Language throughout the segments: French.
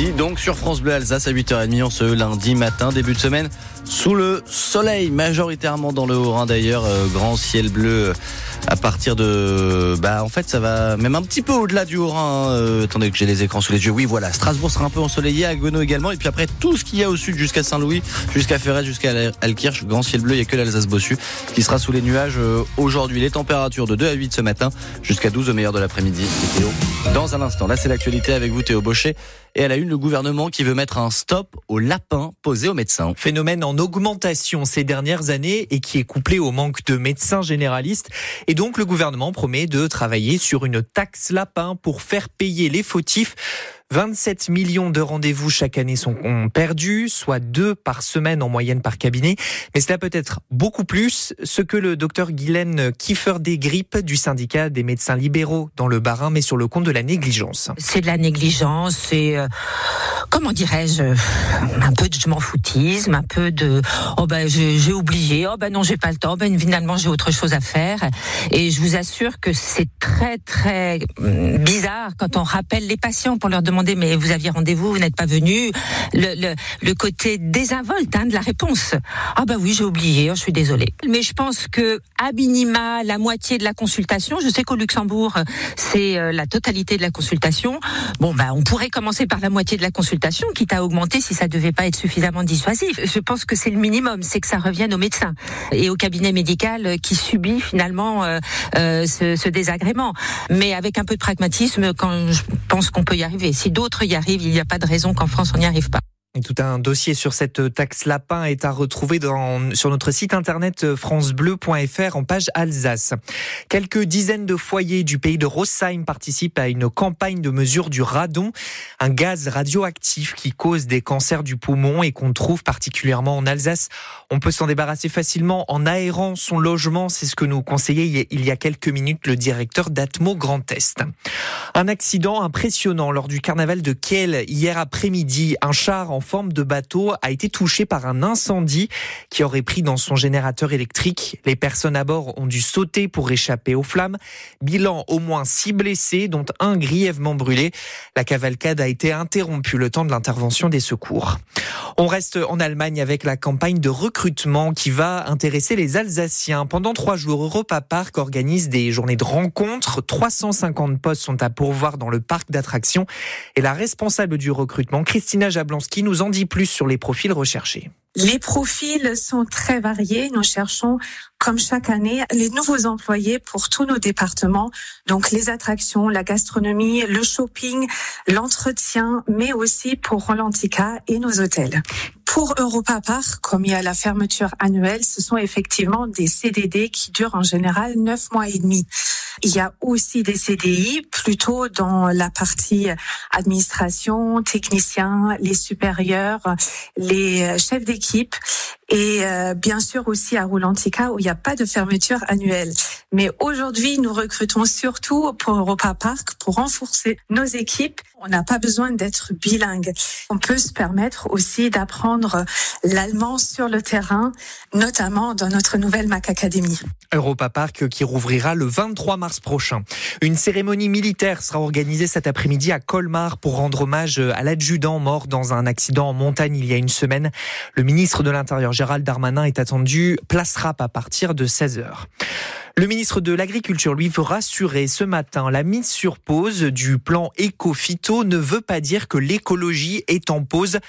Donc sur France Bleu Alsace à 8h30 en ce lundi matin, début de semaine, sous le soleil, majoritairement dans le Haut-Rhin d'ailleurs, euh, grand ciel bleu euh, à partir de... Bah en fait ça va même un petit peu au-delà du Haut-Rhin, euh, attendez que j'ai les écrans sous les yeux, oui voilà, Strasbourg sera un peu ensoleillé, Gonneau également, et puis après tout ce qu'il y a au sud jusqu'à Saint-Louis, jusqu'à Ferret, jusqu'à Alkirch, grand ciel bleu, il n'y a que l'Alsace-Bossu qui sera sous les nuages euh, aujourd'hui. Les températures de 2 à 8 ce matin, jusqu'à 12 au meilleur de l'après-midi. Dans un instant, là c'est l'actualité avec vous Théo Baucher, et à la une le gouvernement qui veut mettre un stop aux lapins posés aux médecins. Phénomène en augmentation ces dernières années et qui est couplé au manque de médecins généralistes. Et donc le gouvernement promet de travailler sur une taxe lapin pour faire payer les fautifs. 27 millions de rendez-vous chaque année sont perdus, soit deux par semaine en moyenne par cabinet. Mais cela peut être beaucoup plus, ce que le docteur Guylaine Kiefer des Grippes du syndicat des médecins libéraux dans le Barin met sur le compte de la négligence. C'est de la négligence, c'est euh, comment dirais-je, un peu de je m'en foutisme, un peu de oh ben j'ai oublié, oh ben non j'ai pas le temps, ben finalement j'ai autre chose à faire. Et je vous assure que c'est très très hum, bizarre quand on rappelle les patients pour leur demander mais vous aviez rendez-vous, vous n'êtes pas venu. Le, côté désinvolte hein, de la réponse. Ah bah oui, j'ai oublié, oh, je suis désolée. Mais je pense que à minima la moitié de la consultation. Je sais qu'au Luxembourg c'est euh, la totalité de la consultation. Bon bah on pourrait commencer par la moitié de la consultation, quitte à augmenter si ça devait pas être suffisamment dissuasif. Je pense que c'est le minimum, c'est que ça revienne au médecin et au cabinet médical qui subit finalement euh, euh, ce, désagrément. Mais avec un peu de pragmatisme, quand je pense qu'on peut y arriver. D'autres y arrivent, il n'y a pas de raison qu'en France on n'y arrive pas. Tout un dossier sur cette taxe lapin est à retrouver dans, sur notre site internet francebleu.fr en page Alsace. Quelques dizaines de foyers du pays de Rossheim participent à une campagne de mesure du radon, un gaz radioactif qui cause des cancers du poumon et qu'on trouve particulièrement en Alsace. On peut s'en débarrasser facilement en aérant son logement, c'est ce que nous conseillait il y a quelques minutes le directeur d'Atmo Grand Est. Un accident impressionnant lors du carnaval de Kiel hier après-midi. Un char en forme de bateau a été touché par un incendie qui aurait pris dans son générateur électrique. Les personnes à bord ont dû sauter pour échapper aux flammes. Bilan au moins six blessés, dont un grièvement brûlé. La cavalcade a été interrompue le temps de l'intervention des secours. On reste en Allemagne avec la campagne de recrutement qui va intéresser les Alsaciens. Pendant trois jours, Europa Park organise des journées de rencontres. 350 postes sont à pourvoir dans le parc d'attractions. Et la responsable du recrutement, Christina Jablonski, nous en dit plus sur les profils recherchés. Les profils sont très variés. Nous cherchons, comme chaque année, les nouveaux employés pour tous nos départements. Donc les attractions, la gastronomie, le shopping, l'entretien, mais aussi pour Rolantica et nos hôtels. Pour Europa Park, comme il y a la fermeture annuelle, ce sont effectivement des CDD qui durent en général neuf mois et demi. Il y a aussi des CDI plutôt dans la partie administration, techniciens, les supérieurs, les chefs d'équipe et euh, bien sûr aussi à Roulantica où il n'y a pas de fermeture annuelle. Mais aujourd'hui, nous recrutons surtout pour Europa Park pour renforcer nos équipes. On n'a pas besoin d'être bilingue. On peut se permettre aussi d'apprendre l'allemand sur le terrain, notamment dans notre nouvelle Mac Academy. Europa Park qui rouvrira le 23 mars prochain. Une cérémonie militaire sera organisée cet après-midi à Colmar pour rendre hommage à l'adjudant mort dans un accident en montagne il y a une semaine. Le ministre de l'Intérieur Gérald Darmanin est attendu place à partir de 16h. Le ministre de l'Agriculture, lui, veut rassurer ce matin. La mise sur pause du plan éco-phyto ne veut pas dire que l'écologie est en pause.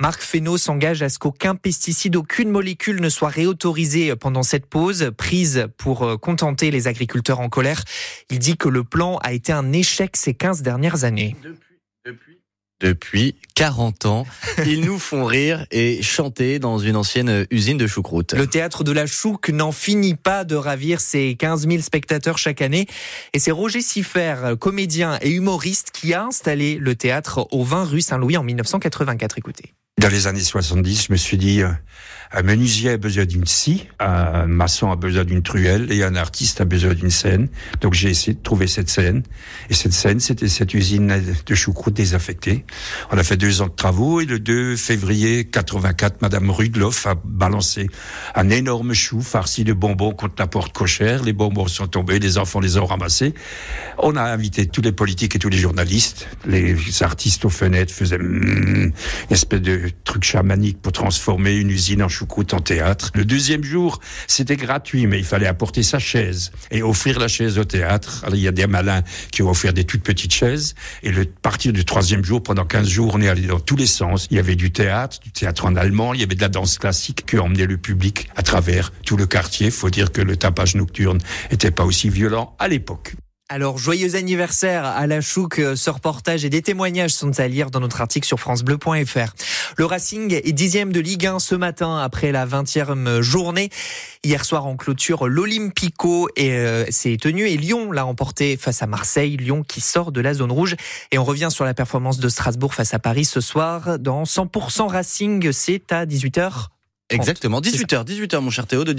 Marc Fesneau s'engage à ce qu'aucun pesticide, aucune molécule ne soit réautorisée pendant cette pause, prise pour contenter les agriculteurs en colère. Il dit que le plan a été un échec ces 15 dernières années. Depuis, depuis depuis 40 ans. Ils nous font rire et chanter dans une ancienne usine de choucroute. Le théâtre de la Chouque n'en finit pas de ravir ses 15 000 spectateurs chaque année. Et c'est Roger Siffer, comédien et humoriste, qui a installé le théâtre au 20 rue Saint-Louis en 1984. Écoutez. Dans les années 70, je me suis dit, euh, Un menuisier a besoin d'une scie, un maçon a besoin d'une truelle et un artiste a besoin d'une scène. Donc j'ai essayé de trouver cette scène. Et cette scène, c'était cette usine de choucroute désaffectée. On a fait deux ans de travaux et le 2 février 84, Madame Rudloff a balancé un énorme chou farci de bonbons contre la porte cochère. Les bonbons sont tombés, les enfants les ont ramassés. On a invité tous les politiques et tous les journalistes. Les artistes aux fenêtres faisaient mm, une espèce de truc chamanique pour transformer une usine en choucroute en théâtre. Le deuxième jour, c'était gratuit, mais il fallait apporter sa chaise et offrir la chaise au théâtre. Alors, il y a des malins qui ont offert des toutes petites chaises. Et le partir du troisième jour, pendant 15 jours, on est allé dans tous les sens. Il y avait du théâtre, du théâtre en allemand, il y avait de la danse classique qui emmenait le public à travers tout le quartier. Faut dire que le tapage nocturne n'était pas aussi violent à l'époque. Alors, joyeux anniversaire à la Chouk. Euh, ce reportage et des témoignages sont à lire dans notre article sur francebleu.fr. Le Racing est dixième de Ligue 1 ce matin après la 20e journée. Hier soir en clôture, l'Olympico euh, s'est tenu et Lyon l'a emporté face à Marseille. Lyon qui sort de la zone rouge. Et on revient sur la performance de Strasbourg face à Paris ce soir dans 100% Racing. C'est à 18h. Exactement, 18h, 18h mon cher Théo. De